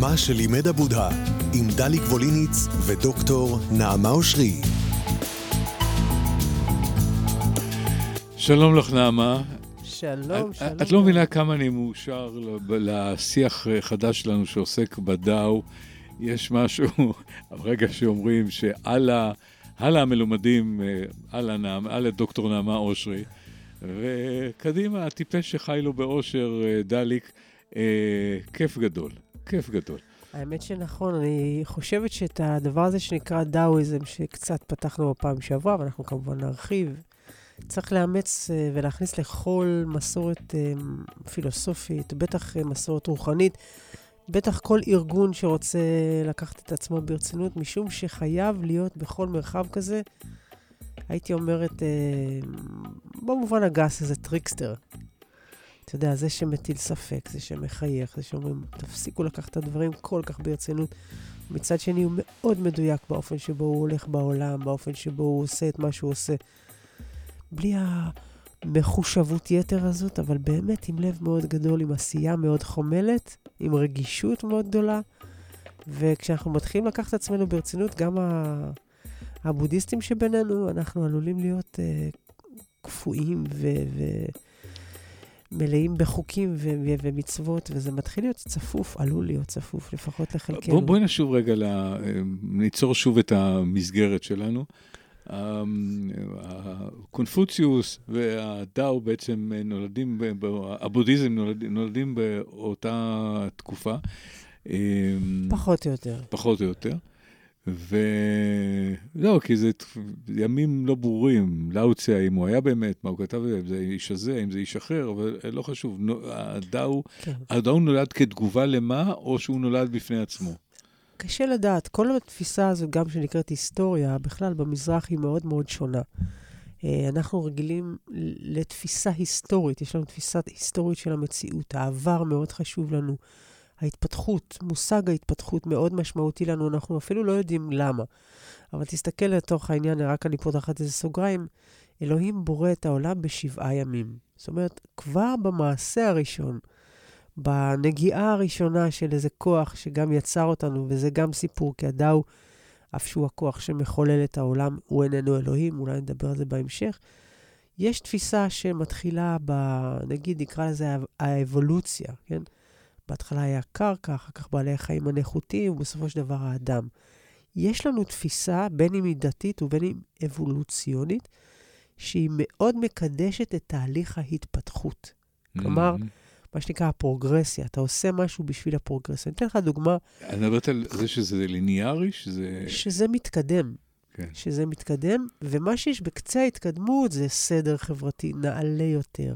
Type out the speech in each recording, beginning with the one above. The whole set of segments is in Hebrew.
מה שלימד הבודה, עם דליק ווליניץ ודוקטור נעמה אושרי. שלום לך, נעמה. שלום, שלום. את לא מבינה כמה אני מאושר לשיח חדש שלנו שעוסק בדאו. יש משהו, הרגע שאומרים שהלאה, הלאה המלומדים, הלאה הלאה דוקטור נעמה אושרי, וקדימה, הטיפש שחי לו באושר, דליק, אה, כיף גדול, כיף גדול. האמת שנכון, אני חושבת שאת הדבר הזה שנקרא דאואיזם, שקצת פתחנו בפעם שעברה, ואנחנו כמובן נרחיב, צריך לאמץ ולהכניס לכל מסורת פילוסופית, בטח מסורת רוחנית, בטח כל ארגון שרוצה לקחת את עצמו ברצינות, משום שחייב להיות בכל מרחב כזה, הייתי אומרת, במובן הגס, איזה trickster. אתה יודע, זה שמטיל ספק, זה שמחייך, זה שאומרים, תפסיקו לקחת את הדברים כל כך ברצינות. מצד שני, הוא מאוד מדויק באופן שבו הוא הולך בעולם, באופן שבו הוא עושה את מה שהוא עושה. בלי המחושבות יתר הזאת, אבל באמת עם לב מאוד גדול, עם עשייה מאוד חומלת, עם רגישות מאוד גדולה. וכשאנחנו מתחילים לקחת את עצמנו ברצינות, גם הבודהיסטים שבינינו, אנחנו עלולים להיות uh, קפואים ומלאים בחוקים ו- ומצוות, וזה מתחיל להיות צפוף, עלול להיות צפוף, לפחות לחלקנו. בוא, בואי נשוב רגע, ל... ניצור שוב את המסגרת שלנו. הקונפוציוס והדאו בעצם נולדים, הבודהיזם נולדים, נולדים באותה תקופה. פחות או יותר. פחות או יותר. ולא, כי זה ימים לא ברורים. לאוציה, אם הוא היה באמת, מה הוא כתב, אם זה איש הזה, אם זה איש אחר, אבל לא חשוב. הדאו, כן. הדאו נולד כתגובה למה, או שהוא נולד בפני עצמו? קשה לדעת. כל התפיסה הזו, גם שנקראת היסטוריה, בכלל במזרח היא מאוד מאוד שונה. אנחנו רגילים לתפיסה היסטורית, יש לנו תפיסה היסטורית של המציאות. העבר מאוד חשוב לנו. ההתפתחות, מושג ההתפתחות מאוד משמעותי לנו, אנחנו אפילו לא יודעים למה. אבל תסתכל לתוך העניין, רק אני פותחת איזה סוגריים, אלוהים בורא את העולם בשבעה ימים. זאת אומרת, כבר במעשה הראשון, בנגיעה הראשונה של איזה כוח שגם יצר אותנו, וזה גם סיפור, כי הדאו, אף שהוא הכוח שמחולל את העולם, הוא איננו אלוהים, אולי נדבר על זה בהמשך. יש תפיסה שמתחילה ב... נגיד, נקרא לזה האבולוציה, כן? בהתחלה היה קרקע, אחר כך בעלי החיים הנחותים, ובסופו של דבר האדם. יש לנו תפיסה, בין אם היא דתית ובין אם אבולוציונית, שהיא מאוד מקדשת את תהליך ההתפתחות. כלומר, mm-hmm. מה שנקרא הפרוגרסיה, אתה עושה משהו בשביל הפרוגרסיה. אני אתן לך דוגמה. אני מדברת על זה שזה ליניארי, שזה... שזה מתקדם. כן. שזה מתקדם, ומה שיש בקצה ההתקדמות זה סדר חברתי נעלה יותר.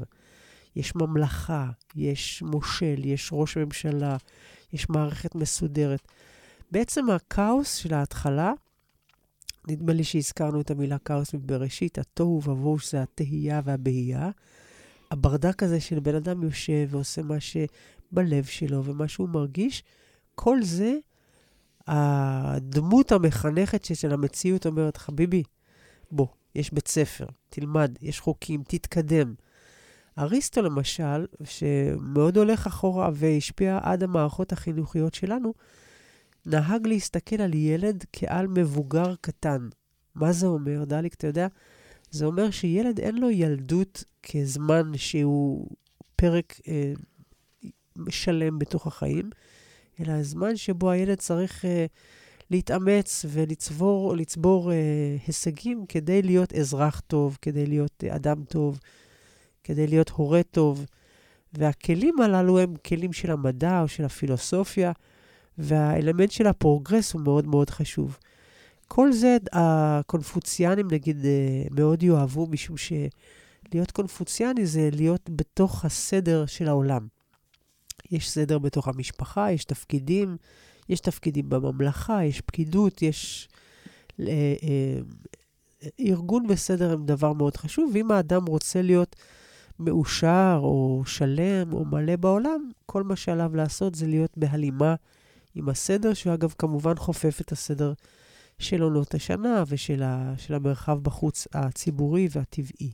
יש ממלכה, יש מושל, יש ראש ממשלה, יש מערכת מסודרת. בעצם הכאוס של ההתחלה, נדמה לי שהזכרנו את המילה כאוס מבראשית, התוהו ובוהו זה התהייה והבהייה. הברדק הזה של בן אדם יושב ועושה מה שבלב שלו ומה שהוא מרגיש, כל זה, הדמות המחנכת של המציאות אומרת, חביבי, בוא, יש בית ספר, תלמד, יש חוקים, תתקדם. אריסטו למשל, שמאוד הולך אחורה והשפיע עד המערכות החינוכיות שלנו, נהג להסתכל על ילד כעל מבוגר קטן. מה זה אומר, דליק, אתה יודע? זה אומר שילד אין לו ילדות כזמן שהוא פרק אה, שלם בתוך החיים, אלא הזמן שבו הילד צריך אה, להתאמץ ולצבור לצבור, אה, הישגים כדי להיות אזרח טוב, כדי להיות אה, אדם טוב, כדי להיות הורה טוב. והכלים הללו הם כלים של המדע או של הפילוסופיה, והאלמנט של הפרוגרס הוא מאוד מאוד חשוב. כל זה הקונפוציאנים, נגיד, אה, מאוד יאהבו, משום שלהיות קונפוציאני זה להיות בתוך הסדר של העולם. יש סדר בתוך המשפחה, יש תפקידים, יש תפקידים בממלכה, יש פקידות, יש... אה, אה, ארגון וסדר הם דבר מאוד חשוב, ואם האדם רוצה להיות מאושר או שלם או מלא בעולם, כל מה שעליו לעשות זה להיות בהלימה עם הסדר, שאגב, כמובן חופף את הסדר של עונות השנה ושל ה, המרחב בחוץ הציבורי והטבעי.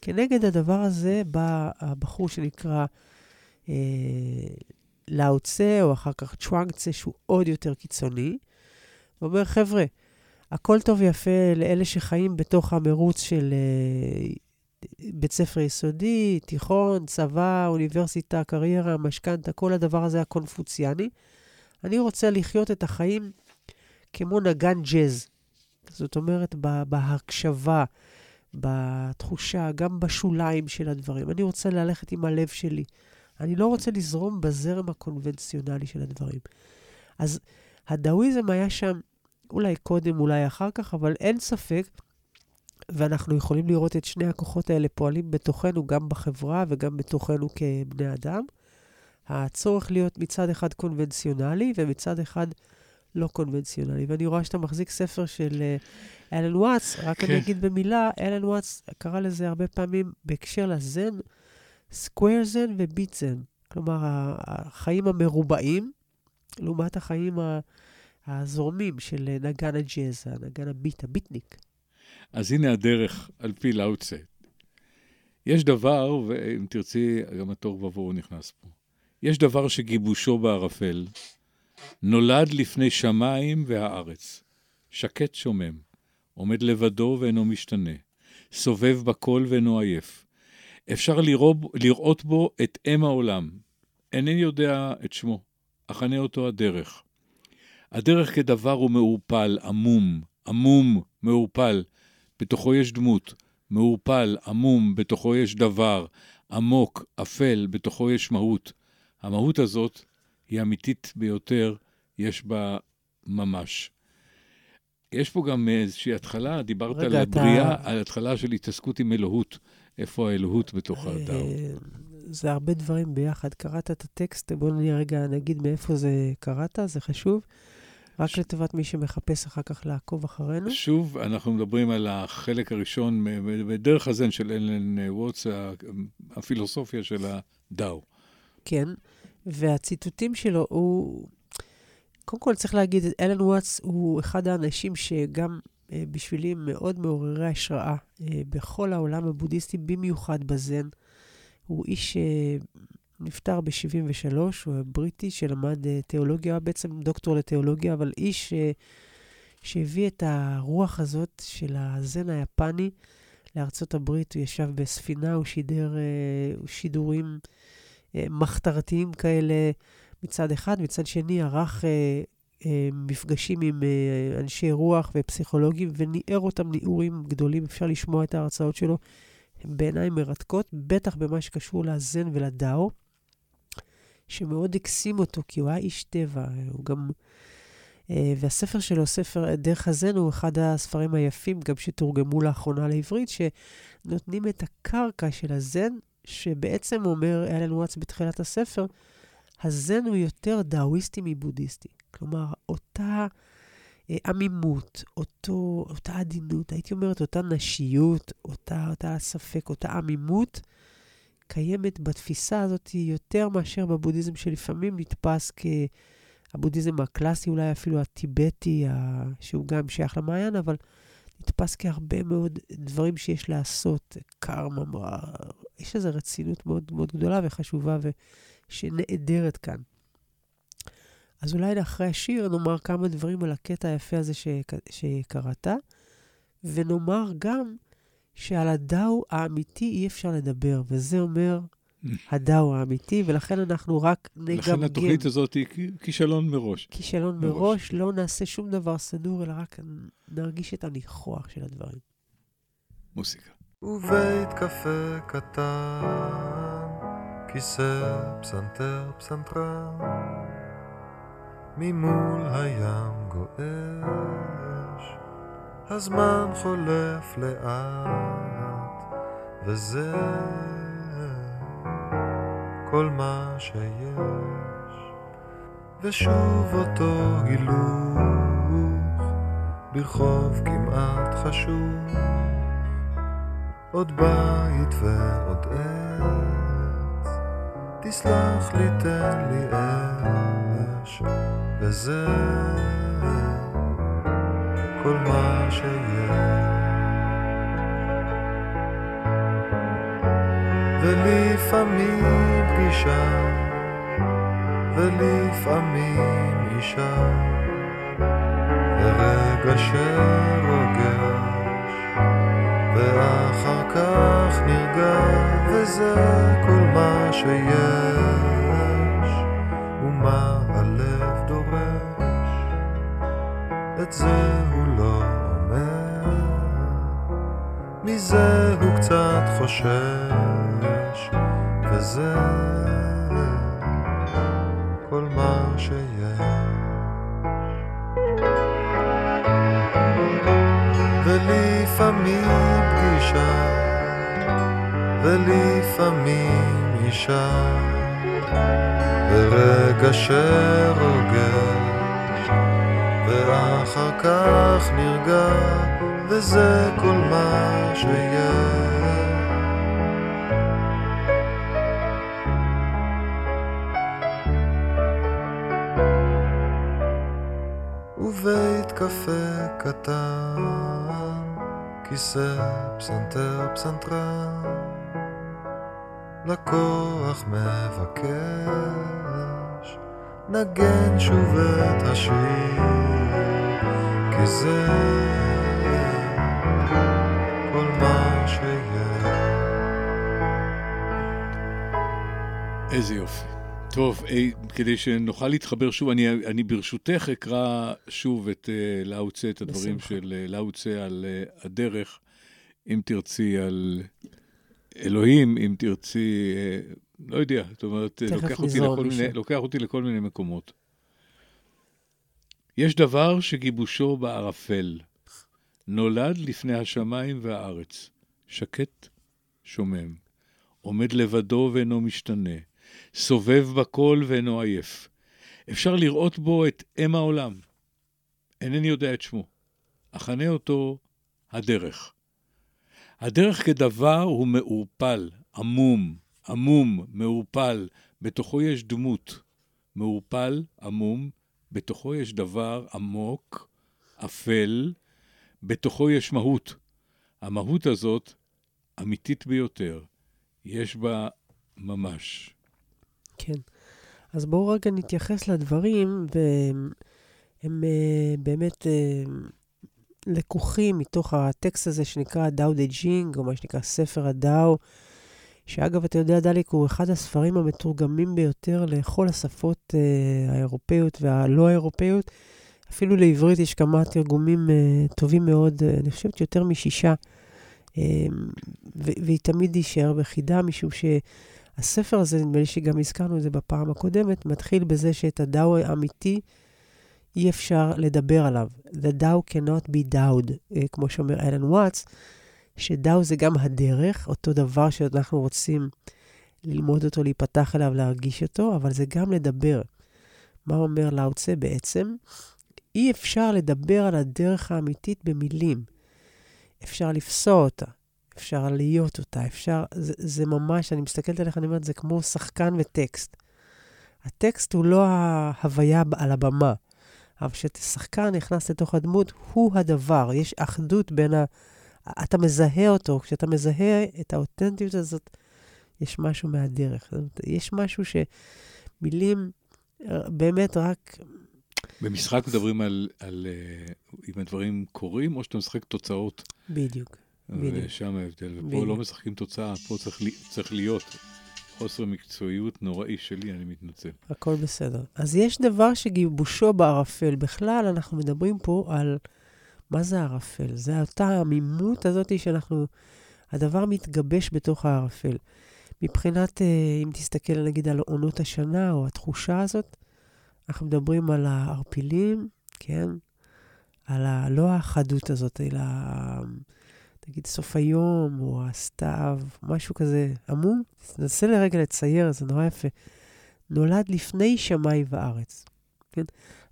כנגד הדבר הזה בא הבחור שנקרא אה, לאוצה, או אחר כך צ'ואנגצה, שהוא עוד יותר קיצוני. הוא אומר, חבר'ה, הכל טוב ויפה לאלה שחיים בתוך המרוץ של uh, בית ספר יסודי, תיכון, צבא, אוניברסיטה, קריירה, משכנתה, כל הדבר הזה הקונפוציאני. אני רוצה לחיות את החיים כמו נגן ג'אז. זאת אומרת, בהקשבה, בתחושה, גם בשוליים של הדברים. אני רוצה ללכת עם הלב שלי. אני לא רוצה לזרום בזרם הקונבנציונלי של הדברים. אז הדאואיזם היה שם אולי קודם, אולי אחר כך, אבל אין ספק, ואנחנו יכולים לראות את שני הכוחות האלה פועלים בתוכנו, גם בחברה וגם בתוכנו כבני אדם. הצורך להיות מצד אחד קונבנציונלי ומצד אחד לא קונבנציונלי. ואני רואה שאתה מחזיק ספר של אה, אלן וואטס, רק כן. אני אגיד במילה, אלן וואטס קרא לזה הרבה פעמים בהקשר לזן, סקוויר זן וביט זן. כלומר, החיים המרובעים, לעומת החיים הזורמים של נגן הג'אז, נגן הביט, הביטניק. אז הנה הדרך על פי לאוצה. יש דבר, ואם תרצי, גם התור ובוהו נכנס פה. יש דבר שגיבושו בערפל, נולד לפני שמיים והארץ, שקט שומם, עומד לבדו ואינו משתנה, סובב בכל ואינו עייף. אפשר לראות, לראות בו את אם העולם. אינני יודע את שמו, אכנה אותו הדרך. הדרך כדבר הוא מעורפל, עמום, עמום, מעורפל. בתוכו יש דמות, מעורפל, עמום, בתוכו יש דבר, עמוק, אפל, בתוכו יש מהות. המהות הזאת היא אמיתית ביותר, יש בה ממש. יש פה גם איזושהי התחלה, דיברת רגע, על הבריאה, אתה... על התחלה של התעסקות עם אלוהות. איפה האלוהות בתוך אה, האדם? זה הרבה דברים ביחד. קראת את הטקסט, בוא נראה רגע, נגיד מאיפה זה קראת, זה חשוב. רק ש... לטובת מי שמחפש אחר כך לעקוב אחרינו. שוב, אנחנו מדברים על החלק הראשון בדרך הזן של אלן ווטס, הפילוסופיה של הדאו. כן, והציטוטים שלו, הוא... קודם כל צריך להגיד, אלן ווטס הוא אחד האנשים שגם אה, בשבילי מאוד מעוררי השראה אה, בכל העולם הבודהיסטי, במיוחד בזן. הוא איש נפטר ב-73, הוא בריטי שלמד uh, תיאולוגיה, הוא בעצם דוקטור לתיאולוגיה, אבל איש uh, שהביא את הרוח הזאת של הזן היפני לארצות הברית. הוא ישב בספינה, הוא שידר uh, שידורים uh, מחתרתיים כאלה מצד אחד, מצד שני ערך מפגשים עם אנשי רוח ופסיכולוגים וניער אותם ניעורים גדולים. אפשר לשמוע את ההרצאות שלו. הן בעיניי מרתקות, בטח במה שקשור לזן ולדאו. שמאוד הקסים אותו, כי הוא היה איש טבע, הוא גם... אה, והספר שלו, ספר דרך הזן, הוא אחד הספרים היפים, גם שתורגמו לאחרונה לעברית, שנותנים את הקרקע של הזן, שבעצם אומר אלן וואטס בתחילת הספר, הזן הוא יותר דאוויסטי מבודהיסטי. כלומר, אותה אה, עמימות, אותו, אותה עדינות, הייתי אומרת, אותה נשיות, אותה, אותה ספק, אותה עמימות, קיימת בתפיסה הזאת יותר מאשר בבודהיזם שלפעמים נתפס כהבודהיזם הקלאסי, אולי אפילו הטיבטי, שהוא גם שייך למעיין, אבל נתפס כהרבה מאוד דברים שיש לעשות, קרמה, יש איזו רצינות מאוד מאוד גדולה וחשובה ושנעדרת כאן. אז אולי אחרי השיר נאמר כמה דברים על הקטע היפה הזה שקראת, ונאמר גם שעל הדאו האמיתי אי אפשר לדבר, וזה אומר הדאו האמיתי, ולכן אנחנו רק נגמגם. לכן התוכנית הזאת היא כישלון מראש. כישלון מראש, מראש, לא נעשה שום דבר סדור, אלא רק נרגיש את הניחוח של הדברים. מוסיקה. ובית קפה קטן, כיסא פסנתר פסנתרן, ממול הים גועש. הזמן חולף לאט, וזה כל מה שיש. ושוב אותו הילוך ברחוב כמעט חשוך, עוד בית ועוד עץ, תסלח לי, תן לי אש, וזה כל מה שיש. ולפעמים פגישה, ולפעמים אישה, ורגע שרוגש, ואחר כך נרגע, וזה כל מה שיש, ומה הלב דורש, את זה הוא מזה הוא קצת חושש, וזה כל מה שיש. ולפעמים פגישה, ולפעמים אישה, ורגע שרוגש, ואחר כך נרגע, וזה כל מה שיש. ובית קפה קטן, כיסא, פסנתר, פסנתרן, לקוח מבקש, נגן שוב את השיר, כי זה איזה יופי. טוב, אי, כדי שנוכל להתחבר שוב, אני, אני ברשותך אקרא שוב את uh, לאוצה, את הדברים בשמחה. של uh, לאוצה על uh, הדרך, אם תרצי על אלוהים, אם תרצי, לא יודע, זאת אומרת, לוקח אותי, לכל מיני. לוקח אותי לכל מיני מקומות. יש דבר שגיבושו בערפל, נולד לפני השמיים והארץ, שקט, שומם, עומד לבדו ואינו משתנה, סובב בכל ואינו עייף. אפשר לראות בו את אם העולם. אינני יודע את שמו. אכנה אותו הדרך. הדרך כדבר הוא מעורפל, עמום, עמום, מעורפל, בתוכו יש דמות. מעורפל, עמום, בתוכו יש דבר עמוק, אפל, בתוכו יש מהות. המהות הזאת אמיתית ביותר. יש בה ממש. כן. אז בואו רגע נתייחס לדברים, והם הם, אה, באמת אה, לקוחים מתוך הטקסט הזה שנקרא דאו דה ג'ינג, או מה שנקרא ספר הדאו, שאגב, אתה יודע, דליק, הוא אחד הספרים המתורגמים ביותר לכל השפות אה, האירופאיות והלא האירופאיות. אפילו לעברית יש כמה תרגומים טובים מאוד, אני חושבת יותר משישה, והיא תמיד תישאר בחידה, משום ש... הספר הזה, נדמה לי שגם הזכרנו את זה בפעם הקודמת, מתחיל בזה שאת הדאו האמיתי אי אפשר לדבר עליו. The Tao cannot be dowed, אה, כמו שאומר אלן וואטס, שדאו זה גם הדרך, אותו דבר שאנחנו רוצים ללמוד אותו, להיפתח אליו, להרגיש אותו, אבל זה גם לדבר. מה אומר לאוצה בעצם? אי אפשר לדבר על הדרך האמיתית במילים. אפשר לפסוע אותה, אפשר להיות אותה, אפשר, זה, זה ממש, אני מסתכלת עליך, אני אומרת, זה כמו שחקן וטקסט. הטקסט הוא לא ההוויה על הבמה, אבל כששחקן נכנס לתוך הדמות, הוא הדבר. יש אחדות בין ה... אתה מזהה אותו, כשאתה מזהה את האותנטיות הזאת, יש משהו מהדרך. יש משהו שמילים אה, באמת רק... במשחק מדברים על, על אה, אם הדברים קורים, או שאתה משחק תוצאות. בדיוק. בדיוק. ושם ההבדל. ופה בדיוק. לא משחקים תוצאה, פה צריך, צריך להיות. חוסר מקצועיות נוראי שלי, אני מתנצל. הכל בסדר. אז יש דבר שגיבושו בערפל. בכלל, אנחנו מדברים פה על מה זה ערפל. זה אותה העמימות הזאת שאנחנו... הדבר מתגבש בתוך הערפל. מבחינת, אה, אם תסתכל נגיד על עונות השנה, או התחושה הזאת, אנחנו מדברים על הערפילים, כן? על ה... לא החדות הזאת, אלא נגיד סוף היום, או הסתיו, משהו כזה עמום. תנסה לרגע לצייר, זה נורא יפה. נולד לפני שמיים וארץ. כן?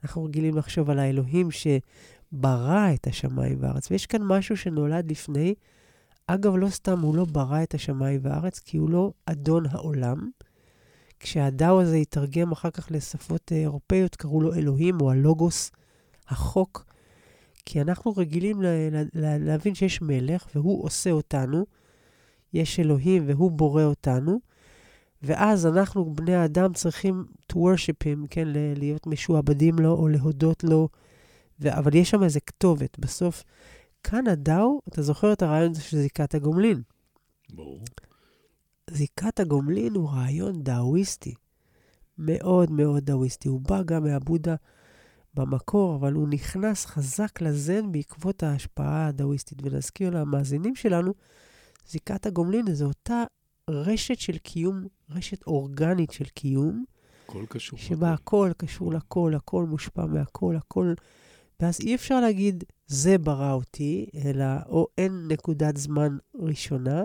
אנחנו רגילים לחשוב על האלוהים שברא את השמיים והארץ, ויש כאן משהו שנולד לפני. אגב, לא סתם הוא לא ברא את השמיים והארץ, כי הוא לא אדון העולם. כשהדאו הזה התרגם אחר כך לשפות אה, אירופאיות, קראו לו אלוהים, או הלוגוס, החוק. כי אנחנו רגילים ל- ל- ל- להבין שיש מלך, והוא עושה אותנו. יש אלוהים והוא בורא אותנו. ואז אנחנו, בני האדם, צריכים to worship him, כן, להיות משועבדים לו או להודות לו, ו- אבל יש שם איזה כתובת. בסוף, כאן הדאו, אתה זוכר את הרעיון הזה של זיקת הגומלין. ברור. זיקת הגומלין הוא רעיון דאוויסטי. מאוד מאוד דאוויסטי. הוא בא גם מהבודה במקור, אבל הוא נכנס חזק לזן בעקבות ההשפעה הדאוויסטית. ונזכיר למאזינים שלנו, זיקת הגומלין זו אותה רשת של קיום, רשת אורגנית של קיום, הכל קשור. שבה הכל קשור לכל, הכל מושפע מהכל, הכל... ואז אי אפשר להגיד, זה ברא אותי, אלא, או אין נקודת זמן ראשונה.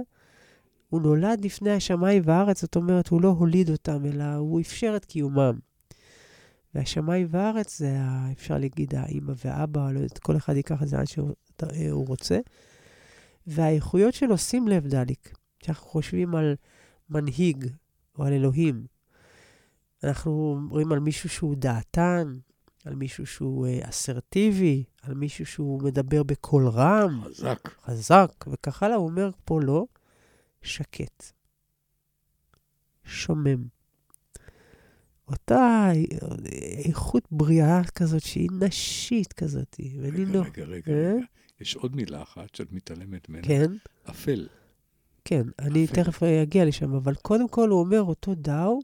הוא נולד לפני השמיים והארץ, זאת אומרת, הוא לא הוליד אותם, אלא הוא אפשר את קיומם. והשמיים והארץ זה, אפשר להגיד, האימא והאבא, לא יודעת, כל אחד ייקח את זה עד שהוא אה, רוצה. והאיכויות שלו, שים לב, דליק, כשאנחנו חושבים על מנהיג או על אלוהים, אנחנו אומרים על מישהו שהוא דעתן, על מישהו שהוא אה, אסרטיבי, על מישהו שהוא מדבר בקול רם, חזק. חזק, וכך הלאה. הוא אומר פה לא, שקט, שומם. אותה איכות בריאה כזאת שהיא נשית כזאת. ואני רגע, לא... רגע, רגע, אה? רגע. יש עוד מילה אחת שאת מתעלמת ממנה. כן, אפל. כן, אני. תכף אגיע לשם, אבל קודם כל הוא אומר, אותו דאו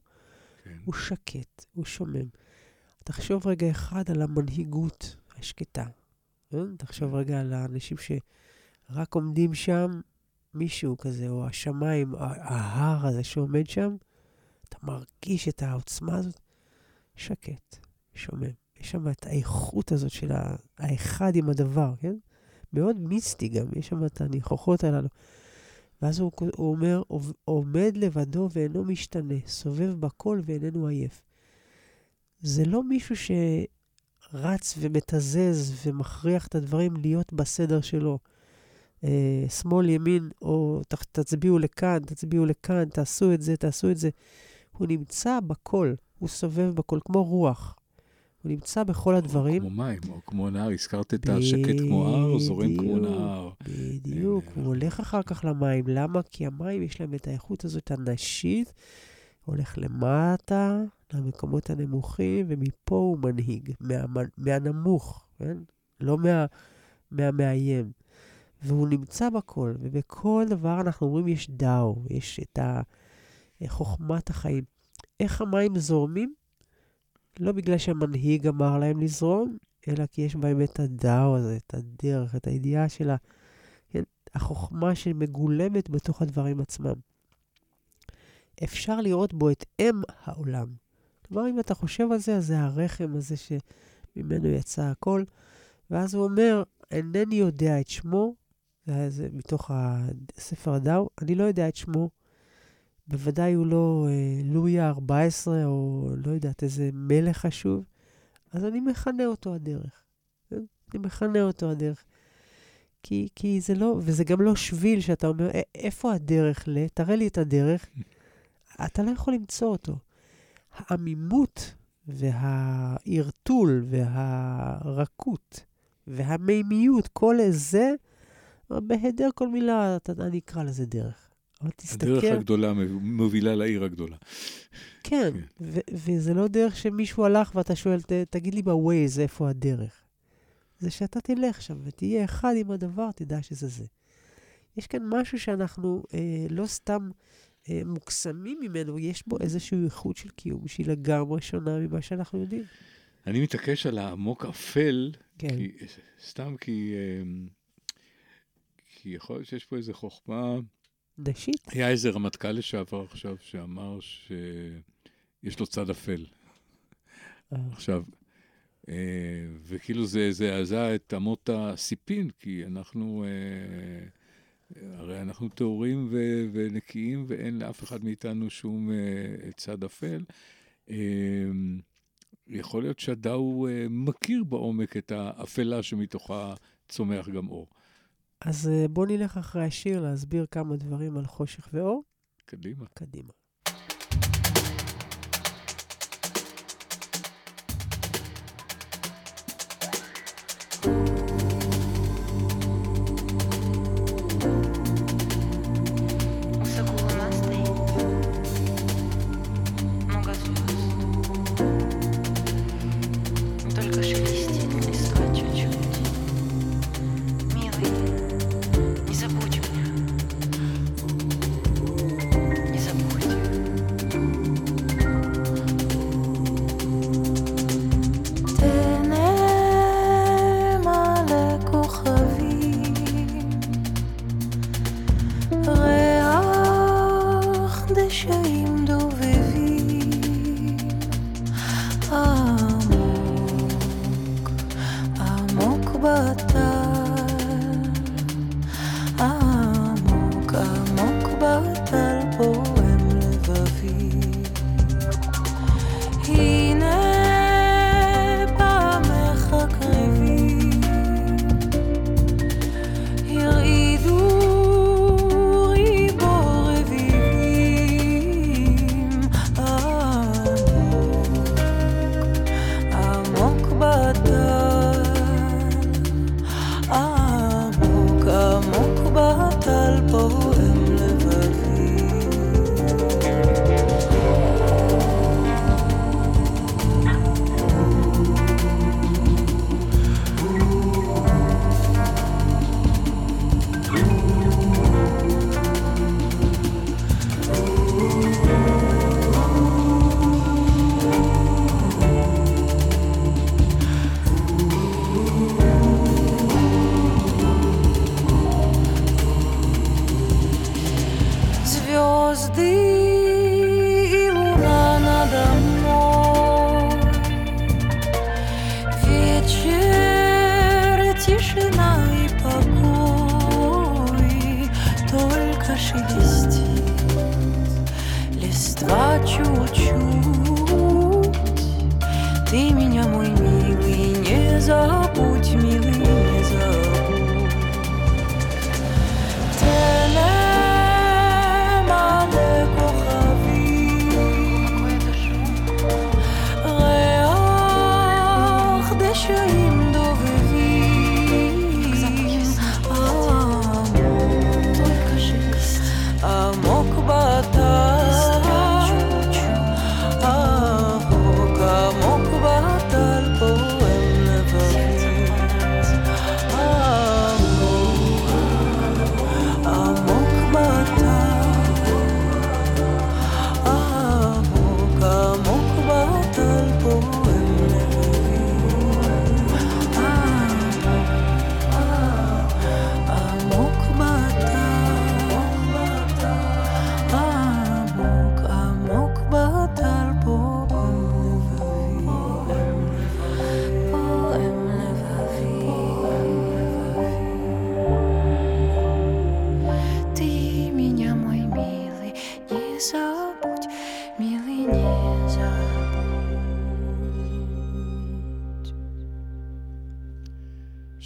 כן. הוא שקט, הוא שומם. תחשוב רגע אחד על המנהיגות השקטה. אה? תחשוב רגע על האנשים שרק עומדים שם, מישהו כזה, או השמיים, ההר הזה שעומד שם, אתה מרגיש את העוצמה הזאת, שקט, שומם. יש שם את האיכות הזאת של האחד עם הדבר, כן? מאוד מיסטי גם, יש שם את הניחוחות הללו. ואז הוא, הוא אומר, "עוב- עומד לבדו ואינו משתנה, סובב בכל ואיננו עייף. זה לא מישהו שרץ ומתזז ומכריח את הדברים להיות בסדר שלו. אה, שמאל, ימין, או ת, תצביעו לכאן, תצביעו לכאן, תעשו את זה, תעשו את זה. הוא נמצא בכל, הוא סובב בכל, כמו רוח. הוא נמצא בכל הדברים. כמו מים, או כמו נהר. הזכרת את השקט כמו הר, זורם כמו. נהר. בדיוק, הנה, הוא הולך אחר כך למים. למה? כי המים יש להם את האיכות הזאת הנשית, הולך למטה, למקומות הנמוכים, ומפה הוא מנהיג, מה, מהנמוך, כן? לא מה, מהמאיים. והוא נמצא בכל, ובכל דבר אנחנו אומרים יש דאו, יש את ה- חוכמת החיים. איך המים זורמים? לא בגלל שהמנהיג אמר להם לזרום, אלא כי יש בהם את הדאו הזה, את הדרך, את הידיעה של. כן? החוכמה שמגולמת בתוך הדברים עצמם. אפשר לראות בו את אם העולם. כלומר, אם אתה חושב על זה, אז זה הרחם הזה שממנו יצא הכל. ואז הוא אומר, אינני יודע את שמו, זה, מתוך ספר הדאו, אני לא יודע את שמו. בוודאי הוא לא אה, לואיה 14, או לא יודעת, איזה מלך חשוב. אז אני מכנה אותו הדרך. כן? אני מכנה אותו הדרך. כי, כי זה לא, וזה גם לא שביל שאתה אומר, "א- איפה הדרך ל... תראה לי את הדרך. אתה לא יכול למצוא אותו. העמימות והערטול והרכות והמימיות, כל זה, בהיעדר כל מילה, אתה, אני אקרא לזה דרך. אבל תסתכל... הדרך הגדולה מובילה לעיר הגדולה. כן, כן. וזה לא דרך שמישהו הלך ואתה שואל, "ת- תגיד לי בווייז איפה הדרך. זה שאתה תלך שם ותהיה אחד עם הדבר, תדע שזה זה. יש כאן משהו שאנחנו אה, לא סתם אה, מוקסמים ממנו, יש בו איזושהי איכות של קיום שהיא לגמרי שונה ממה שאנחנו יודעים. אני מתעקש על העמוק אפל, כן, כי, סתם כי, אמ, כי יכול להיות שיש פה איזו חוכמה. נשית. היה איזה רמטכ"ל לשעבר עכשיו שאמר שיש לו צד אפל. אה, עכשיו, אה, וכאילו זה זעזע את אמות הסיפין, כי אנחנו, אה, הרי אנחנו טהורים ונקיים, ואין לאף אחד מאיתנו שום צד אפל. יכול להיות שהדאו מכיר בעומק את האפלה שמתוכה צומח גם אור. אז אה, בוא נלך אחרי השיר להסביר כמה דברים על חושך ואור. קדימה. קדימה. dreamed of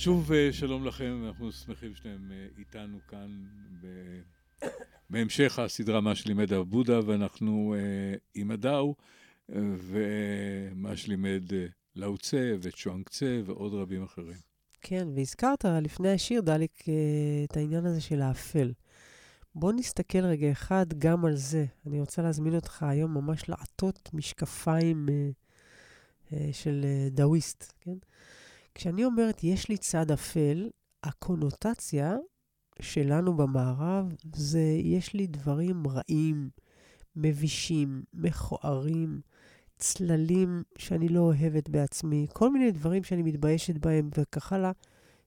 שוב אה, שלום לכם, אנחנו שמחים שאתם אה, איתנו כאן ב... בהמשך הסדרה מה שלימד הרב בודה, ואנחנו אה, עם הדאו, ומה שלימד אה, לאוצה וצ'ואנקצה ועוד רבים אחרים. כן, והזכרת לפני השיר, דליק, את העניין הזה של האפל. בוא נסתכל רגע אחד גם על זה. אני רוצה להזמין אותך היום ממש לעטות משקפיים של דאוויסט, כן? כשאני אומרת, יש לי צד אפל, הקונוטציה שלנו במערב זה, יש לי דברים רעים, מבישים, מכוערים, צללים שאני לא אוהבת בעצמי, כל מיני דברים שאני מתביישת בהם וכך הלאה,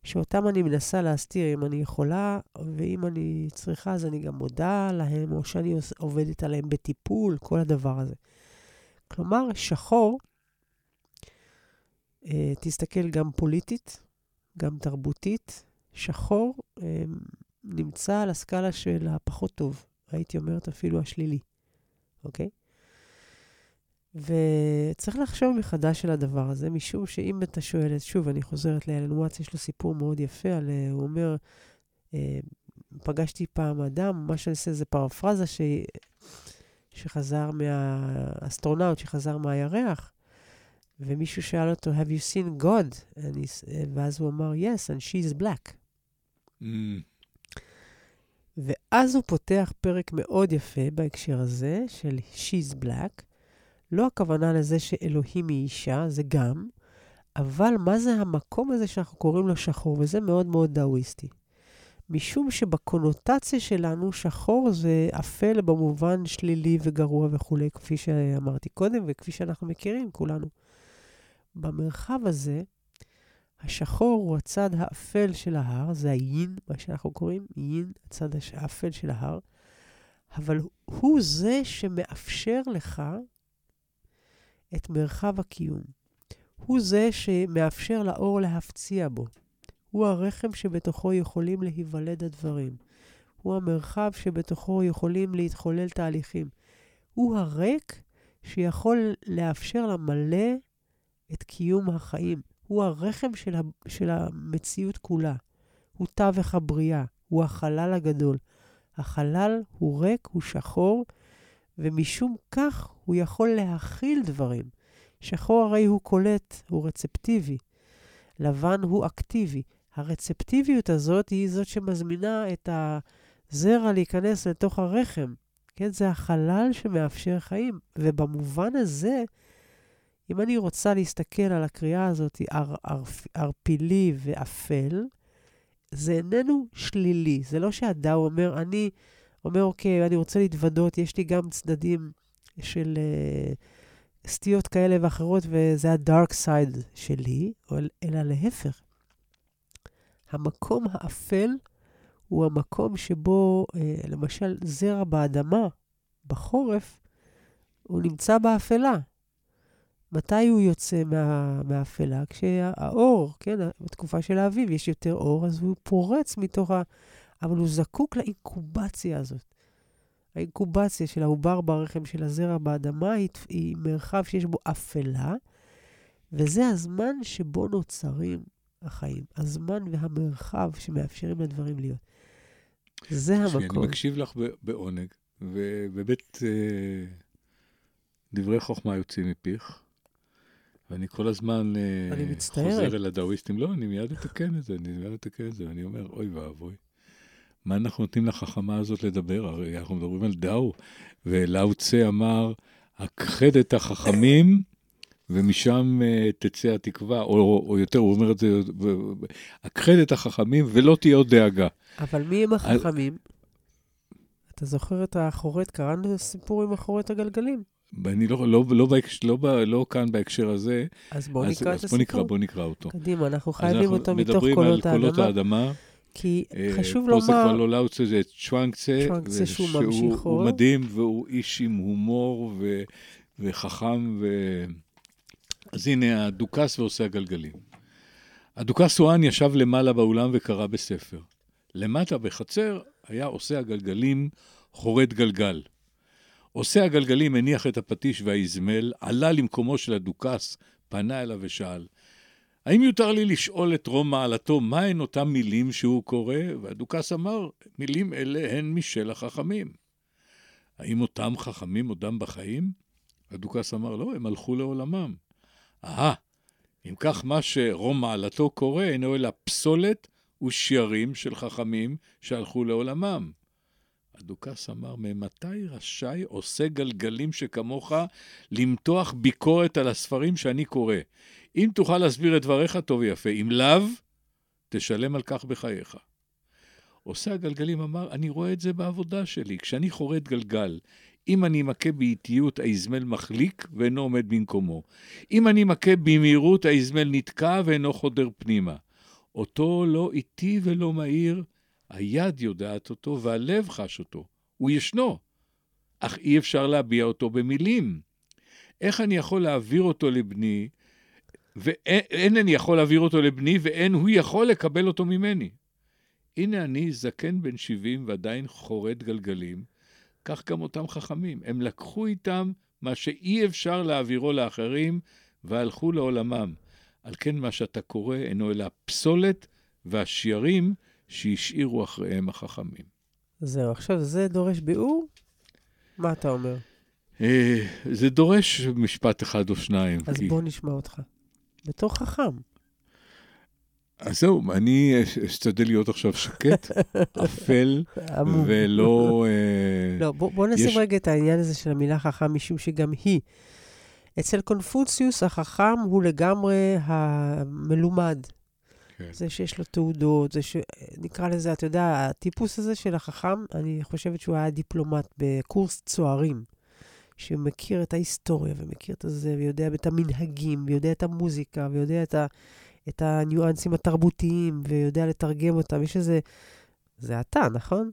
שאותם אני מנסה להסתיר אם אני יכולה, ואם אני צריכה אז אני גם מודה להם, או שאני עובדת עליהם בטיפול, כל הדבר הזה. כלומר, שחור, תסתכל גם פוליטית, גם תרבותית, שחור אה, נמצא על הסקאלה של הפחות טוב, הייתי אומרת אפילו השלילי, אוקיי? וצריך לחשוב מחדש על הדבר הזה, משום שאם אתה שואל, שוב, אני חוזרת לאלן וואטס, יש לו סיפור מאוד יפה על, אה, הוא אומר, אה, פגשתי פעם אדם, מה שאני עושה זה פרפרזה ש... שחזר מהאסטרונאוט, שחזר מהירח, ומישהו שאל אותו, have you seen God? אני, ואז הוא אמר, yes, and she's black. Mm, ואז הוא פותח פרק מאוד יפה בהקשר הזה, של She's Black. לא הכוונה לזה שאלוהים היא אישה, זה גם, אבל מה זה המקום הזה שאנחנו קוראים לו שחור, וזה מאוד מאוד דאוויסטי. משום שבקונוטציה שלנו, שחור זה אפל במובן שלילי וגרוע וכולי, כפי שאמרתי קודם, וכפי שאנחנו מכירים כולנו. במרחב הזה, השחור הוא הצד האפל של ההר, זה היין, מה שאנחנו קוראים יין, הצד האפל של ההר, אבל הוא זה שמאפשר לך את מרחב הקיום. הוא זה שמאפשר לאור להפציע בו. הוא הרחם שבתוכו יכולים להיוולד הדברים. הוא המרחב שבתוכו יכולים להתחולל תהליכים. הוא הריק שיכול לאפשר למלא את קיום החיים. הוא הרחם של, של המציאות כולה. הוא תווך הבריאה, הוא החלל הגדול. החלל הוא ריק, הוא שחור, ומשום כך הוא יכול להכיל דברים. שחור הרי הוא קולט, הוא רצפטיבי. לבן הוא אקטיבי. הרצפטיביות הזאת היא זאת שמזמינה את הזרע להיכנס לתוך הרחם. כן, זה החלל שמאפשר חיים. ובמובן הזה, אם אני רוצה להסתכל על הקריאה הזאת, ער, ער, ערפילי ואפל, זה איננו שלילי. זה לא שהדאו אומר, אני אומר, אוקיי, אני רוצה להתוודות, יש לי גם צדדים של uh, סטיות כאלה ואחרות, וזה הדארק סייד שלי, אלא להפך. המקום האפל הוא המקום שבו, uh, למשל, זרע באדמה, בחורף, הוא נמצא באפלה. מתי הוא יוצא מה, מהאפלה? כשהאור, כן, בתקופה של האביב יש יותר אור, אז הוא פורץ מתוך ה... אבל הוא זקוק לאינקובציה הזאת. האינקובציה של העובר ברחם של הזרע באדמה היא, היא מרחב שיש בו אפלה, וזה הזמן שבו נוצרים החיים. הזמן והמרחב שמאפשרים לדברים להיות. זה המקום. אני מקשיב לך בעונג, ובאמת אה, דברי חוכמה יוצאים מפיך. ואני כל הזמן אה, אני מצטערת. חוזר אל הדאוויסטים. לא, אני מיד אתקן את זה, אני מיד אתקן את זה. ואני אומר, אוי ואבוי, מה אנחנו נותנים לחכמה הזאת לדבר? הרי אנחנו מדברים על דאו, ולאו צה אמר, הכחד את החכמים, ומשם אה, תצא התקווה, או, או יותר, הוא אומר את זה, הכחד את החכמים ולא תהיה עוד דאגה. אבל מי הם החכמים? אתה זוכר את האחורית? קראנו סיפור עם אחורית הגלגלים. אני לא, לא, לא, לא, ב- לא כאן בהקשר הזה, אז בואו אז, נקרא את אז הסיפור. בוא נקרא, בוא נקרא אותו. קדימה, אנחנו אז חייבים אנחנו אותו מתוך מדברים קולות על קולות האדמה, האדמה. כי אה, חשוב פה זה כבר לומר, לא לאוצה, זה צ'ואנקצה, צ'ואנקצה שהוא ממשיכו. הוא מדהים, והוא איש עם הומור ו, וחכם. ו... אז הנה, הדוכס ועושה הגלגלים. הדוכס סואן ישב למעלה באולם וקרא בספר. למטה בחצר היה עושה הגלגלים חורד גלגל. עושה הגלגלים הניח את הפטיש והאזמל, עלה למקומו של הדוכס, פנה אליו ושאל, האם יותר לי לשאול את רום מעלתו מהן אותן מילים שהוא קורא? והדוכס אמר, מילים אלה הן משל החכמים. האם אותם חכמים עודם בחיים? הדוכס אמר, לא, הם הלכו לעולמם. אהה, אם כך מה שרום מעלתו קורא אינו אלא פסולת ושיירים של חכמים שהלכו לעולמם. הדוכס אמר, ממתי רשאי עושה גלגלים שכמוך למתוח ביקורת על הספרים שאני קורא? אם תוכל להסביר את דבריך, טוב ויפה. אם לאו, תשלם על כך בחייך. עושה הגלגלים אמר, אני רואה את זה בעבודה שלי. כשאני חורד גלגל, אם אני מכה באיטיות, האזמל מחליק ואינו עומד במקומו. אם אני מכה במהירות, האזמל נתקע ואינו חודר פנימה. אותו לא איטי ולא מהיר, היד יודעת אותו והלב חש אותו. הוא ישנו, אך אי אפשר להביע אותו במילים. איך אני יכול להעביר אותו לבני, ואין אני יכול להעביר אותו לבני, ואין הוא יכול לקבל אותו ממני. הנה אני, זקן בן 70 ועדיין חורד גלגלים, כך גם אותם חכמים. הם לקחו איתם מה שאי אפשר להעבירו לאחרים, והלכו לעולמם. על כן מה שאתה קורא אינו אלא הפסולת והשיירים שהשאירו אחריהם החכמים. זהו, עכשיו זה דורש ביאור? מה אתה אומר? אה, זה דורש משפט אחד או שניים. אז כי... בוא נשמע אותך. בתור חכם. אז זהו, אני אשתדל להיות עכשיו שקט, אפל. ולא... אה, לא, בוא, בוא נשים יש- רגע את העניין הזה של המילה חכם, משום שגם היא. אצל קונפוציוס החכם הוא לגמרי המלומד. כן. זה שיש לו תעודות, זה ש... נקרא לזה, אתה יודע, הטיפוס הזה של החכם, אני חושבת שהוא היה דיפלומט בקורס צוערים, שמכיר את ההיסטוריה ומכיר את זה, ויודע את המנהגים, ויודע את המוזיקה, ויודע את, ה... את הניואנסים התרבותיים, ויודע לתרגם אותם. יש איזה... זה אתה, נכון?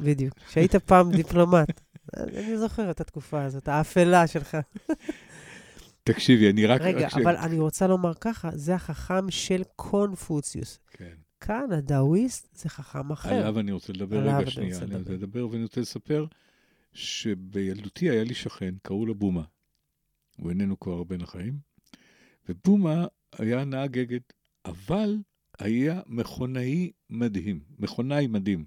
בדיוק. שהיית פעם דיפלומט. אני זוכר את התקופה הזאת, האפלה שלך. תקשיבי, אני רק... רגע, רק ש- אבל אני רוצה לומר ככה, זה החכם של קונפוציוס. כן. כאן הדאוויסט זה חכם אחר. עליו אני רוצה לדבר רגע שנייה. רוצה אני רוצה. לדבר ואני רוצה לספר שבילדותי היה לי שכן, קראו לו בומה. הוא איננו כבר בין החיים. ובומה היה נהג אגד, אבל היה מכונאי מדהים, מכונאי מדהים.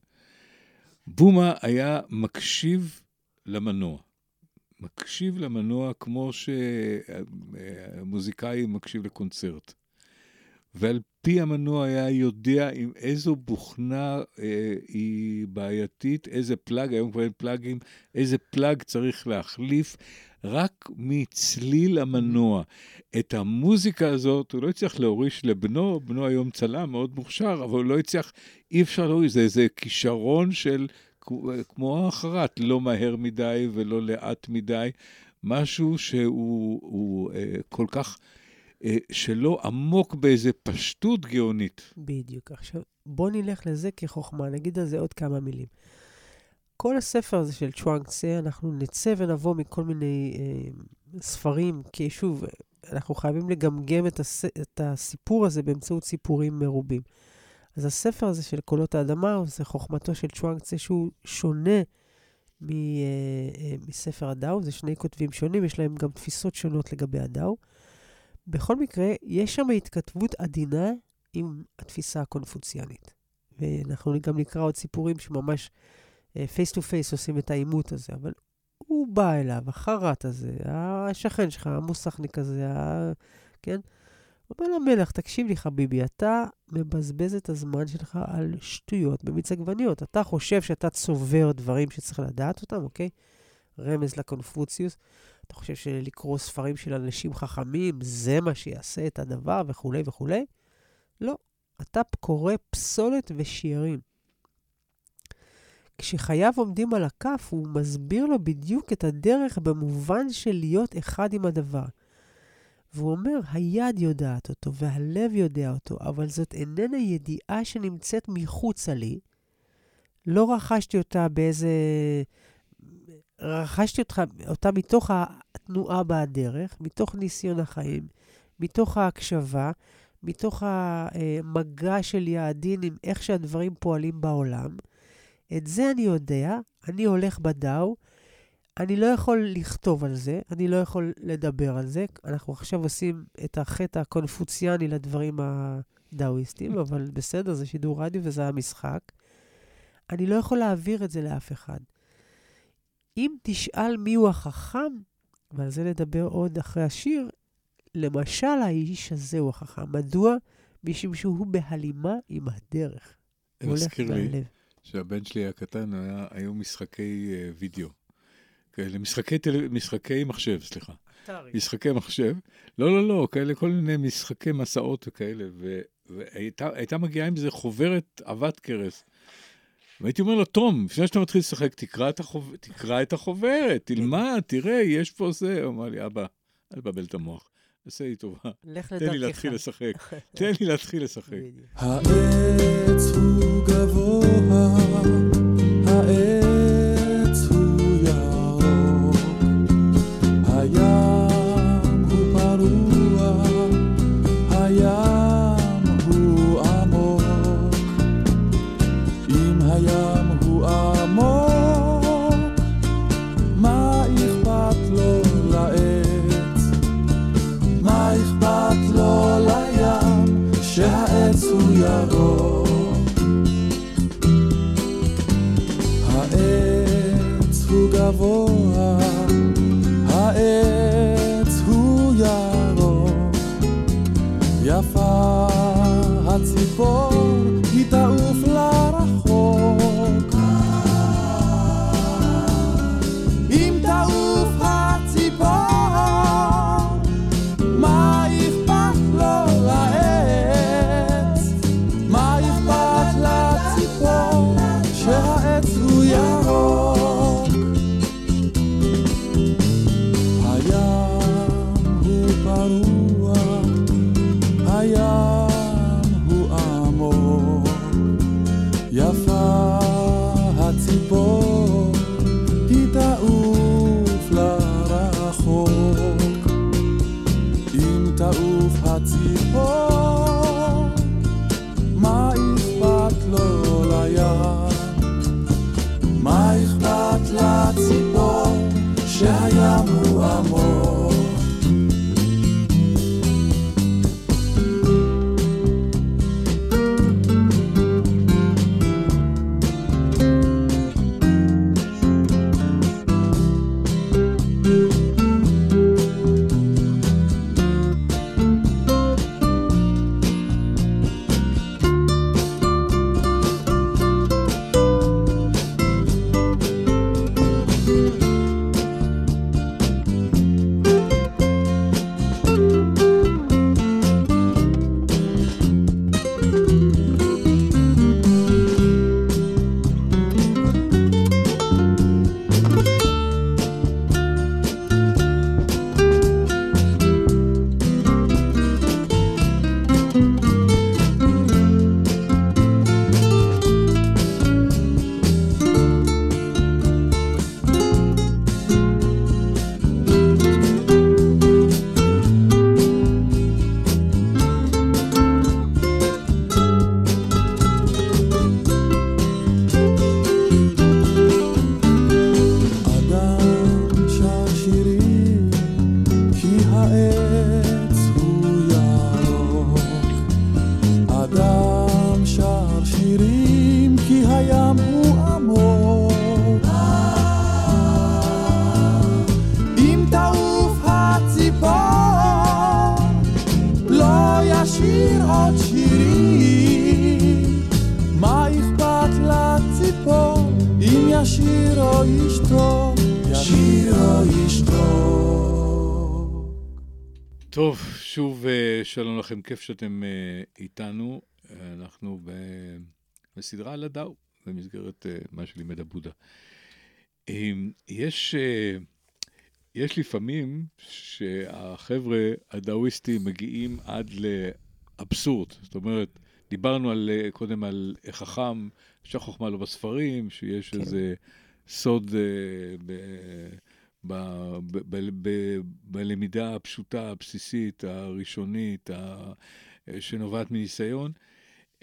בומה היה מקשיב למנוע. מקשיב למנוע כמו שמוזיקאי מקשיב לקונצרט. ועל פי המנוע היה יודע עם איזו בוכנה אה, היא בעייתית, איזה פלאג, היום כבר אין פלאגים, איזה פלאג צריך להחליף, רק מצליל המנוע. את המוזיקה הזאת הוא לא הצליח להוריש לבנו, בנו היום צלם מאוד מוכשר, אבל הוא לא הצליח, אי אפשר להוריש, זה איזה כישרון של, כמו החרט, לא מהר מדי ולא לאט מדי, משהו שהוא הוא, אה, כל כך... אה, שלא עמוק באיזה פשטות גאונית. בדיוק. עכשיו, בוא נלך לזה כחוכמה, נגיד על זה עוד כמה מילים. כל הספר הזה של צ'ואנג צה, אנחנו נצא ונבוא מכל מיני אה, ספרים, כי שוב, אנחנו חייבים לגמגם את, הס, את הסיפור הזה באמצעות סיפורים מרובים. אז הספר הזה של קולות האדמה, זה חוכמתו של צ'ואנג צה, שהוא שונה מ, אה, אה, מספר הדאו, זה שני כותבים שונים, יש להם גם תפיסות שונות לגבי הדאו. בכל מקרה, יש שם התכתבות עדינה עם התפיסה הקונפוציאנית. ואנחנו גם נקרא עוד סיפורים שממש face to face עושים את העימות הזה, אבל הוא בא אליו, החרט הזה, השכן שלך, המוסכניק הזה, ה... כן? אומר למלך, תקשיב לי חביבי, אתה מבזבז את הזמן שלך על שטויות במיץ עגבניות. אתה חושב שאתה צובר דברים שצריך לדעת אותם, אוקיי? רמז לקונפוציוס. אתה חושב שלקרוא ספרים של אנשים חכמים, זה מה שיעשה את הדבר וכולי וכולי? לא. אתה קורא פסולת ושיערים. כשחייו עומדים על הכף, הוא מסביר לו בדיוק את הדרך במובן של להיות אחד עם הדבר. והוא אומר, היד יודעת אותו והלב יודע אותו, אבל זאת איננה ידיעה שנמצאת מחוצה לי. לא רכשתי אותה באיזה... רכשתי אותה, אותה מתוך התנועה בדרך, מתוך ניסיון החיים, מתוך ההקשבה, מתוך המגע של יעדים עם איך שהדברים פועלים בעולם. את זה אני יודע, אני הולך בדאו, אני לא יכול לכתוב על זה, אני לא יכול לדבר על זה. אנחנו עכשיו עושים את החטא הקונפוציאני לדברים הדאואיסטיים, אבל בסדר, זה שידור רדיו וזה המשחק. אני לא יכול להעביר את זה לאף אחד. אם תשאל מיהו החכם, ועל זה נדבר עוד אחרי השיר, למשל האיש הזה הוא החכם. מדוע? משום שהוא בהלימה עם הדרך. זה מזכיר לי שהבן שלי הקטן, היה, היו משחקי uh, וידאו. כאלה, משחקי, טל... משחקי מחשב, סליחה. אתרי. משחקי מחשב. לא, לא, לא, כאלה, כל מיני משחקי מסעות וכאלה. ו... והייתה מגיעה עם זה חוברת עבת כרס. והייתי אומר לו, תום, לפני שאתה מתחיל לשחק, תקרא את, החוב... תקרא את החוברת, תלמד, תראה, יש פה זה. הוא אמר לי, אבא, אל תבלבל את המוח. עשה לי טובה. לך תן לי להתחיל לשחק. תן לי להתחיל לשחק. העץ הוא גבוה, גבוה, העץ הוא ירוק, יפה טוב, שוב אה, שלום לכם, כיף שאתם אה, איתנו. אנחנו ב- בסדרה על הדאו, במסגרת אה, מה שלימד הבודה. אה, יש, יש לפעמים שהחבר'ה הדאוויסטים מגיעים עד לאבסורד. זאת אומרת, דיברנו על, קודם על חכם, שהחוכמה לא בספרים, שיש כן. איזה סוד ב, ב, ב, ב, ב, בלמידה הפשוטה, הבסיסית, הראשונית, ה, שנובעת מניסיון.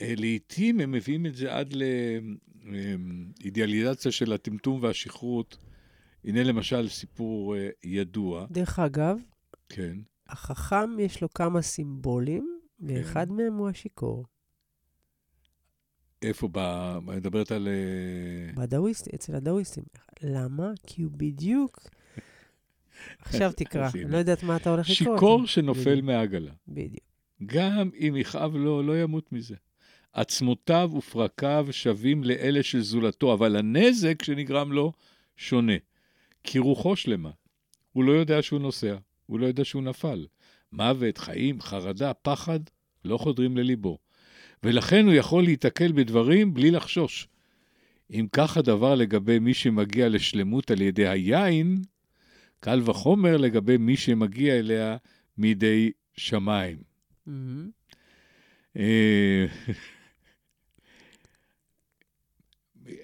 אה, לעתים הם מביאים את זה עד לאידיאליזציה של הטמטום והשכרות. הנה למשל סיפור אה, ידוע, דרך אגב, כן, החכם יש לו כמה סימבולים, ואחד מהם הוא השיכור. איפה, ב... מדברת על... אה, בדאוויסט, אצל הדאוויסטים. למה? כי הוא בדיוק... עכשיו תקרא, לא יודעת מה אתה הולך לקרוא. שיכור שנופל מהעגלה. בדיוק. גם אם יכאב לו, לא ימות מזה. עצמותיו ופרקיו שווים לאלה של זולתו, אבל הנזק שנגרם לו שונה. כי רוחו שלמה. הוא לא יודע שהוא נוסע, הוא לא יודע שהוא נפל. מוות, חיים, חרדה, פחד, לא חודרים לליבו. ולכן הוא יכול להיתקל בדברים בלי לחשוש. אם כך הדבר לגבי מי שמגיע לשלמות על ידי היין, קל וחומר לגבי מי שמגיע אליה מידי שמיים. מהמם. אה,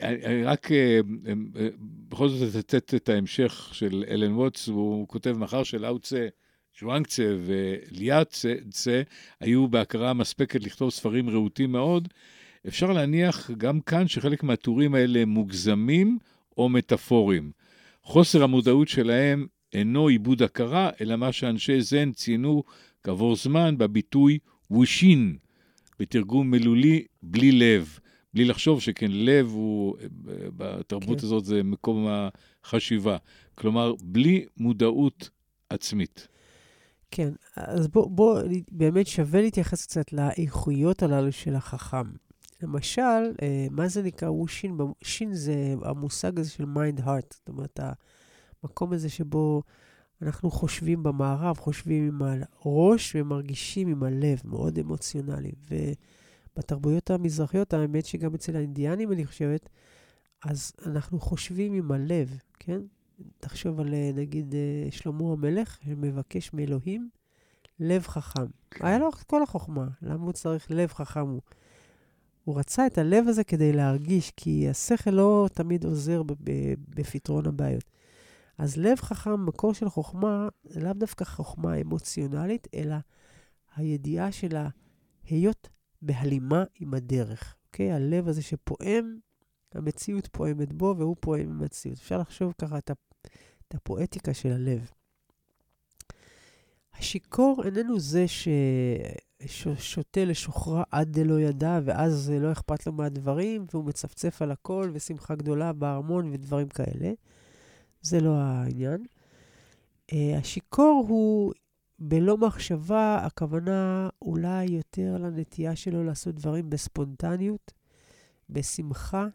אני רק אה, אה, בכל זאת אצטט את ההמשך של אלן ווטס, הוא כותב, מאחר שלאוצה, שוואנגצה וליאצה היו בהכרה מספקת לכתוב ספרים רהוטים מאוד, אפשר להניח גם כאן שחלק מהטורים האלה מוגזמים או מטאפוריים. חוסר המודעות שלהם אינו עיבוד הכרה, אלא מה שאנשי זן ציינו כעבור זמן בביטוי וושין, בתרגום מילולי בלי לב. בלי לחשוב שכן לב הוא, בתרבות כן. הזאת זה מקום החשיבה. כלומר, בלי מודעות עצמית. כן, אז בוא, בוא, באמת שווה להתייחס קצת לאיכויות הללו של החכם. למשל, אה, מה זה נקרא וו-שין? שין זה המושג הזה של mind heart, זאת אומרת, המקום הזה שבו אנחנו חושבים במערב, חושבים עם הראש ומרגישים עם הלב, מאוד אמוציונלי. ובתרבויות המזרחיות, האמת שגם אצל האינדיאנים, אני חושבת, אז אנחנו חושבים עם הלב, כן? תחשוב על אה, נגיד אה, שלמה המלך, שמבקש מאלוהים לב חכם. היה לו את כל החוכמה, למה הוא צריך לב חכם? הוא, הוא רצה את הלב הזה כדי להרגיש, כי השכל לא תמיד עוזר בפתרון הבעיות. אז לב חכם, מקור של חוכמה, זה לאו דווקא חוכמה אמוציונלית, אלא הידיעה של ההיות בהלימה עם הדרך. אוקיי? הלב הזה שפועם, המציאות פועמת בו והוא פועם עם המציאות. אפשר לחשוב ככה את, את הפואטיקה של הלב. השיכור איננו זה ששותה לשוכרה עד דלא ידע, ואז לא אכפת לו מהדברים, והוא מצפצף על הכל, ושמחה גדולה בארמון ודברים כאלה. זה לא העניין. Uh, השיכור הוא בלא מחשבה, הכוונה אולי יותר לנטייה שלו לעשות דברים בספונטניות, בשמחה,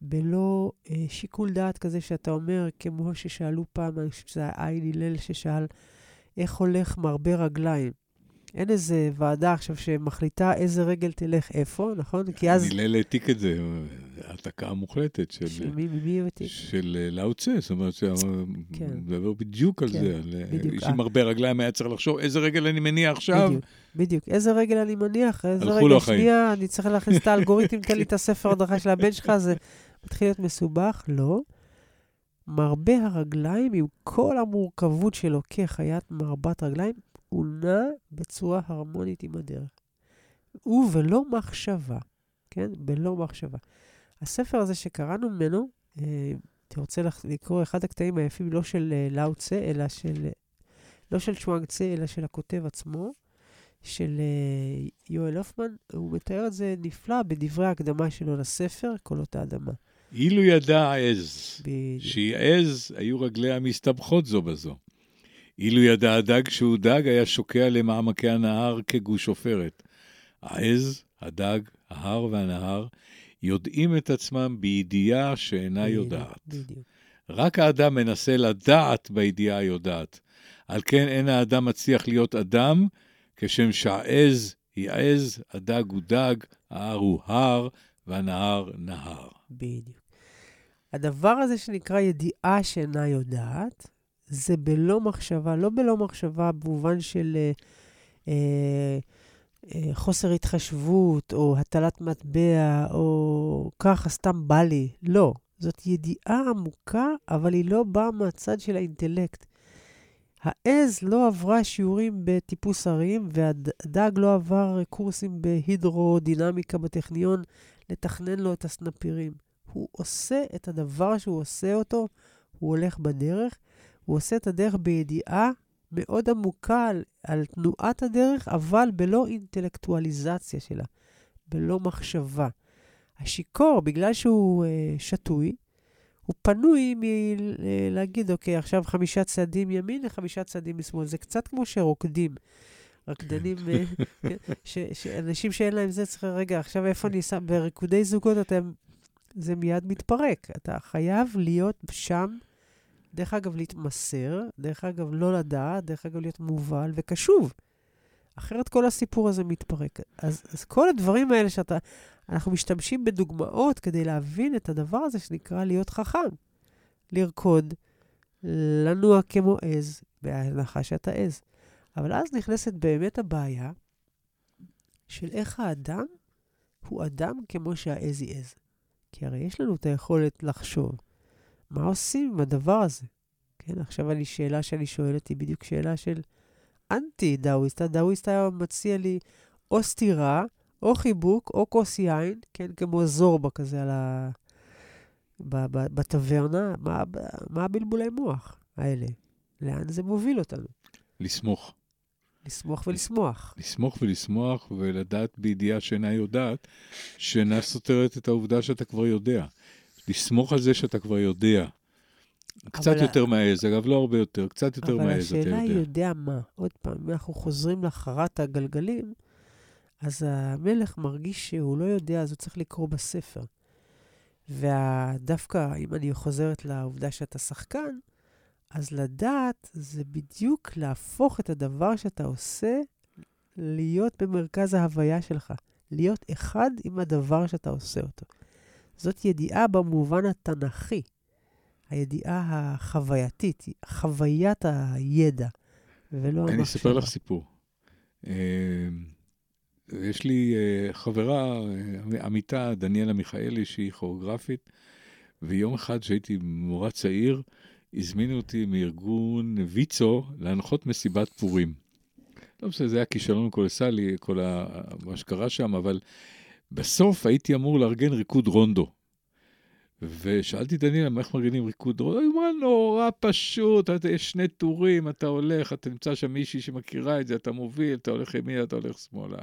בלא uh, שיקול דעת כזה שאתה אומר, כמו ששאלו פעם, אני חושבת שזה היה עין הלל ששאל, איך הולך מרבה רגליים? אין איזה ועדה עכשיו שמחליטה איזה רגל תלך איפה, נכון? כי אז... הלל העתיק את זה, העתקה מוחלטת של, של מי, ממי הבאתי? של אה, לאוצה, זאת אומרת, כן. מדבר בדיוק על כן, זה, אה, בדיוק. איש עם הרבה רגליים היה צריך לחשוב איזה רגל אני מניח עכשיו. בדיוק. איזה רגל אני מניח, איזה רגל. שנייה, אני צריך להכניס את האלגוריתם, תן לי את הספר הדרכה של הבן שלך, זה מתחיל להיות מסובך. לא. מרבה הרגליים, עם כל המורכבות שלו כחיית מרבת רגליים, הוא נע בצורה הרמונית עם הדרך. הוא ולא מחשבה, כן? בלא מחשבה. הספר הזה שקראנו ממנו, אה, אתה רוצה לקרוא אחד הקטעים היפים, לא של אה, לאו צה, אלא של... לא של שוואנג צה, אלא של הכותב עצמו, של אה, יואל הופמן. הוא מתאר את זה נפלא בדברי ההקדמה שלו לספר, קולות האדמה. אילו ידע העז, בדיוק. שיעז, היו רגליה מסתבכות זו בזו. אילו ידע הדג שהוא דג, היה שוקע למעמקי הנהר כגוש עופרת. העז, הדג, ההר והנהר, יודעים את עצמם בידיעה שאינה יודעת. בדיוק. רק האדם מנסה לדעת בידיעה היודעת. על כן אין האדם מצליח להיות אדם, כשם שהעז היא עז, הדג הוא דג, ההר הוא הר, והנהר נהר. בדיוק. הדבר הזה שנקרא ידיעה שאינה יודעת, זה בלא מחשבה, לא בלא מחשבה במובן של אה, אה, אה, חוסר התחשבות, או הטלת מטבע, או ככה סתם בא לי. לא. זאת ידיעה עמוקה, אבל היא לא באה מהצד של האינטלקט. העז לא עברה שיעורים בטיפוס הרים, והדג לא עבר קורסים בהידרודינמיקה בטכניון לתכנן לו את הסנפירים. הוא עושה את הדבר שהוא עושה אותו, הוא הולך בדרך, הוא עושה את הדרך בידיעה מאוד עמוקה על, על תנועת הדרך, אבל בלא אינטלקטואליזציה שלה, בלא מחשבה. השיכור, בגלל שהוא אה, שתוי, הוא פנוי מלהגיד, אוקיי, עכשיו חמישה צעדים ימין וחמישה צעדים לשמאל. זה קצת כמו שרוקדים. רקדנים, אה, כן, ש- שאנשים שאין להם זה, צריך, רגע, עכשיו איפה אני שם? בריקודי זוגות אתם, זה מיד מתפרק. אתה חייב להיות שם, דרך אגב, להתמסר, דרך אגב, לא לדעת, דרך אגב, להיות מובל וקשוב. אחרת כל הסיפור הזה מתפרק. אז, אז כל הדברים האלה שאתה, אנחנו משתמשים בדוגמאות כדי להבין את הדבר הזה שנקרא להיות חכם. לרקוד, לנוע כמו עז, בהנחה שאתה עז. אבל אז נכנסת באמת הבעיה של איך האדם הוא אדם כמו שהעז היא עז. כי הרי יש לנו את היכולת לחשוב מה עושים עם הדבר הזה. כן, עכשיו אני, שאלה שאני שואלת היא בדיוק שאלה של אנטי-דאוויסט. הדאוויסט היה מציע לי או סתירה, או חיבוק, או כוס יין, כן, כמו זורבה כזה על ה... בטברנה, מה, מה הבלבולי מוח האלה? לאן זה מוביל אותנו? לסמוך. לשמוח ולשמוח. לסמוך ולשמוח ולדעת בידיעה שאינה יודעת, שאינה סותרת את העובדה שאתה כבר יודע. לסמוך על זה שאתה כבר יודע. קצת אבל- יותר מהעז, אגב, לא הרבה יותר, קצת יותר אבל מהעז, אתה השאלה היא יודע. יודע מה. עוד פעם, אם אנחנו חוזרים לחרת הגלגלים, אז המלך מרגיש שהוא לא יודע, אז הוא צריך לקרוא בספר. ודווקא, אם אני חוזרת לעובדה שאתה שחקן, אז לדעת זה בדיוק להפוך את הדבר שאתה עושה להיות במרכז ההוויה שלך. להיות אחד עם הדבר שאתה עושה אותו. זאת ידיעה במובן התנ"כי. הידיעה החווייתית, חוויית הידע, ולא המחשבה. אני אספר לך סיפור. אה, יש לי אה, חברה, אה, עמיתה, דניאלה מיכאלי, שהיא כוריאוגרפית, ויום אחד, כשהייתי מורה צעיר, הזמינו אותי מארגון ויצו להנחות מסיבת פורים. לא בסדר, זה היה כישלון קולסלי, כל ה... מה שקרה שם, אבל בסוף הייתי אמור לארגן ריקוד רונדו. ושאלתי את דניאלה, איך מארגנים ריקוד רונדו? היא אמרה, נורא פשוט, יש שני טורים, אתה הולך, אתה נמצא שם מישהי שמכירה את זה, אתה מוביל, אתה הולך ימינה, אתה הולך שמאלה.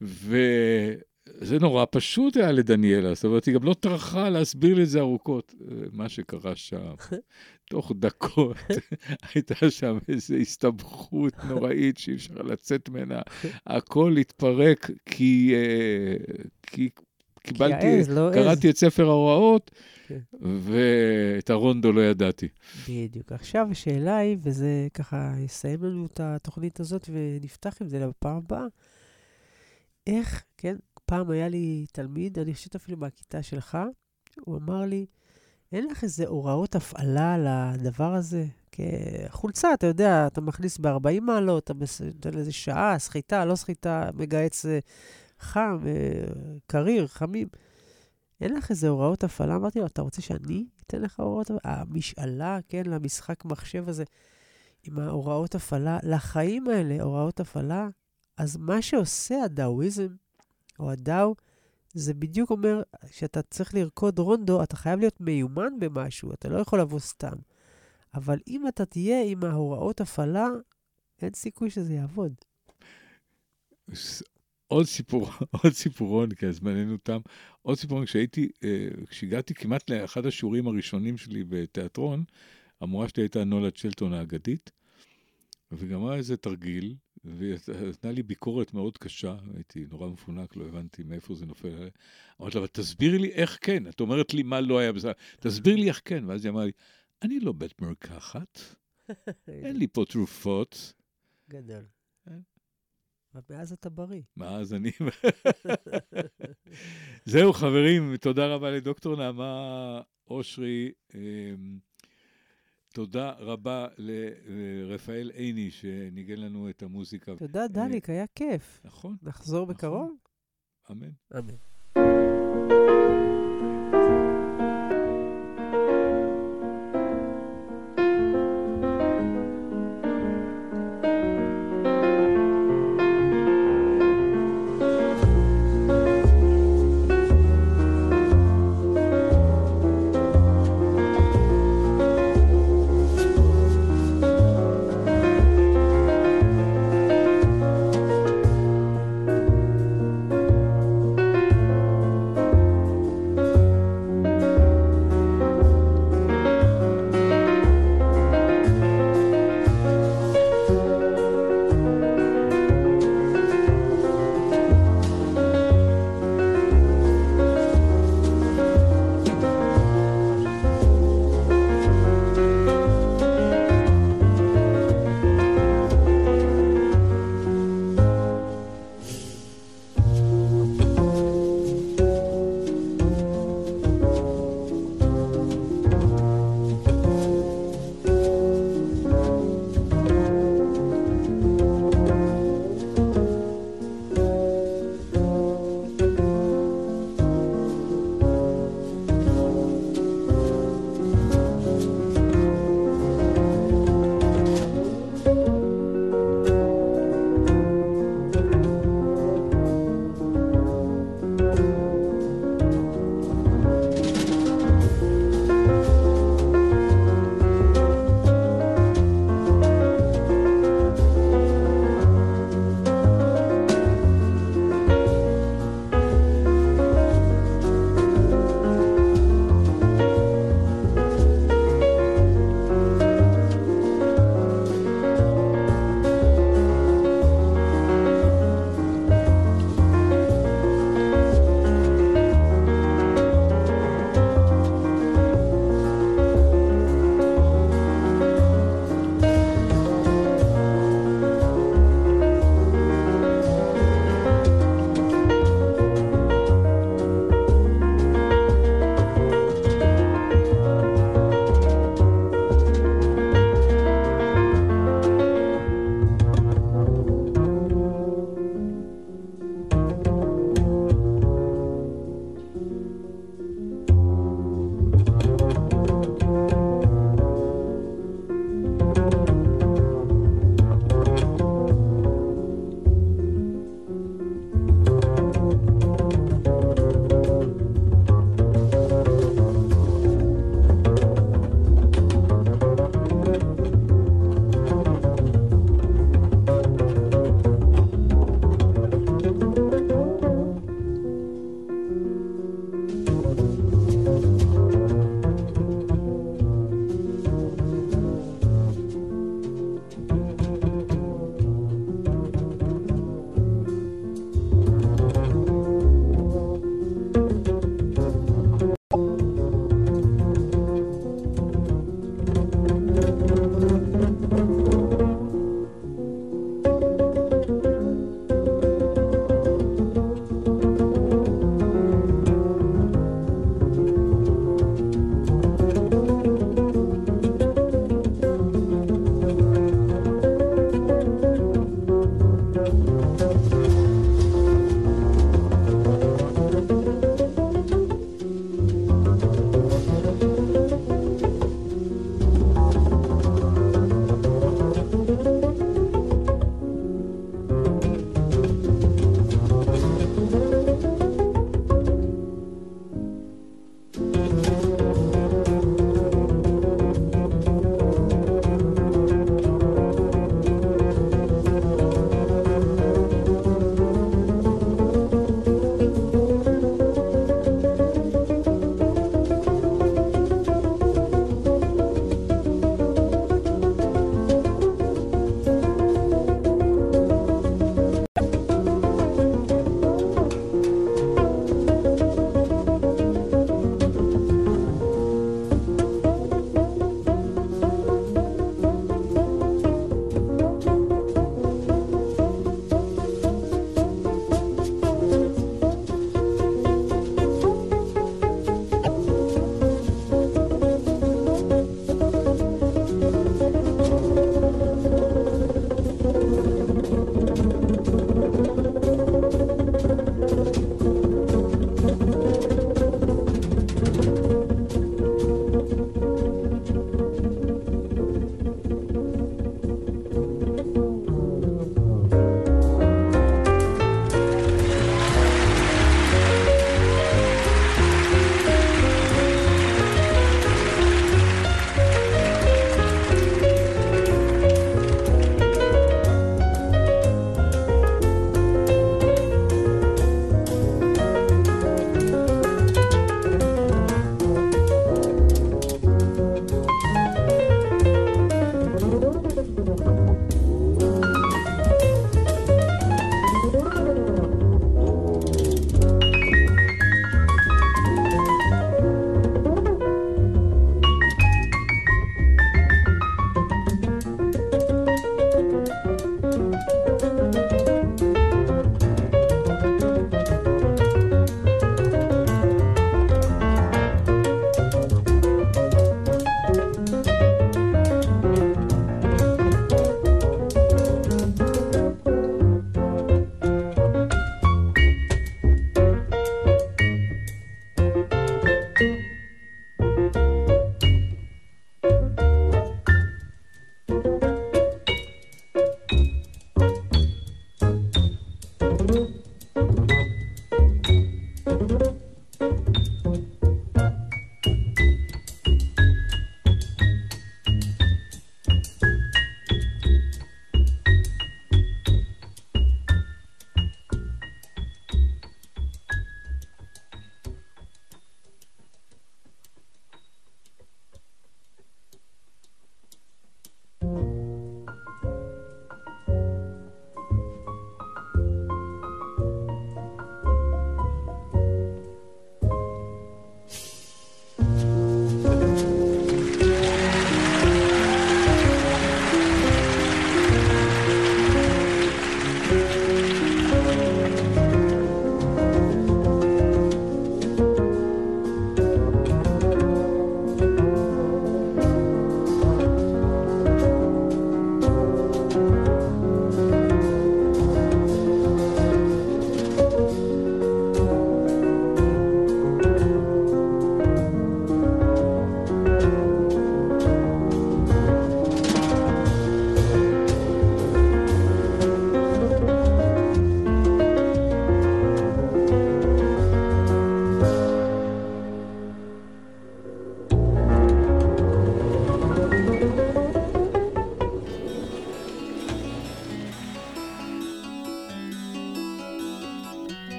וזה נורא פשוט היה לדניאלה, זאת אומרת, היא גם לא טרחה להסביר לי את זה ארוכות. מה שקרה שם, תוך דקות הייתה שם איזו הסתבכות נוראית שאי אפשר לצאת ממנה. הכל התפרק כי, אה, כי קיבלתי, העז, לא עז. קראתי את ספר ההוראות, כן. ואת הרונדו לא ידעתי. בדיוק. עכשיו השאלה היא, וזה ככה יסיים לנו את התוכנית הזאת ונפתח עם זה לפעם הבאה, איך, כן, פעם היה לי תלמיד, אני חושבת אפילו מהכיתה שלך, הוא אמר לי, אין לך איזה הוראות הפעלה לדבר הזה? חולצה, אתה יודע, אתה מכניס ב-40 מעלות, אתה נותן לזה שעה, סחיטה, לא סחיטה, מגהץ אה, חם, אה, קריר, חמים. אין לך איזה הוראות הפעלה? אמרתי לו, אתה רוצה שאני אתן לך הוראות הפעלה? המשאלה, כן, למשחק מחשב הזה, עם ההוראות הפעלה, לחיים האלה, הוראות הפעלה. אז מה שעושה הדאוויזם, או הדאו, זה בדיוק אומר שאתה צריך לרקוד רונדו, אתה חייב להיות מיומן במשהו, אתה לא יכול לבוא סתם. אבל אם אתה תהיה עם ההוראות הפעלה, אין סיכוי שזה יעבוד. עוד סיפור, עוד סיפורון, כי זמננו תם. עוד סיפורון, כשהייתי, אה, כשהגעתי כמעט לאחד השיעורים הראשונים שלי בתיאטרון, המורה שלי הייתה נולה צ'לטון האגדית, וגם היה איזה תרגיל, והיא נתנה לי ביקורת מאוד קשה, הייתי נורא מפונק, לא הבנתי מאיפה זה נופל. אמרתי לה, אבל תסבירי לי איך כן. את אומרת לי מה לא היה בסדר, תסבירי לי איך כן. ואז היא אמרה לי, אני לא בית מרקחת, אין לי פה תרופות. גדול. כן. ומאז אתה בריא. מאז אני... זהו, חברים, תודה רבה לדוקטור נעמה אושרי. תודה רבה לרפאל עיני, שניגן לנו את המוזיקה. תודה, דליק, היה כיף. נכון, נחזור נכון. בקרוב? אמן. אמן. /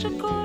sugar.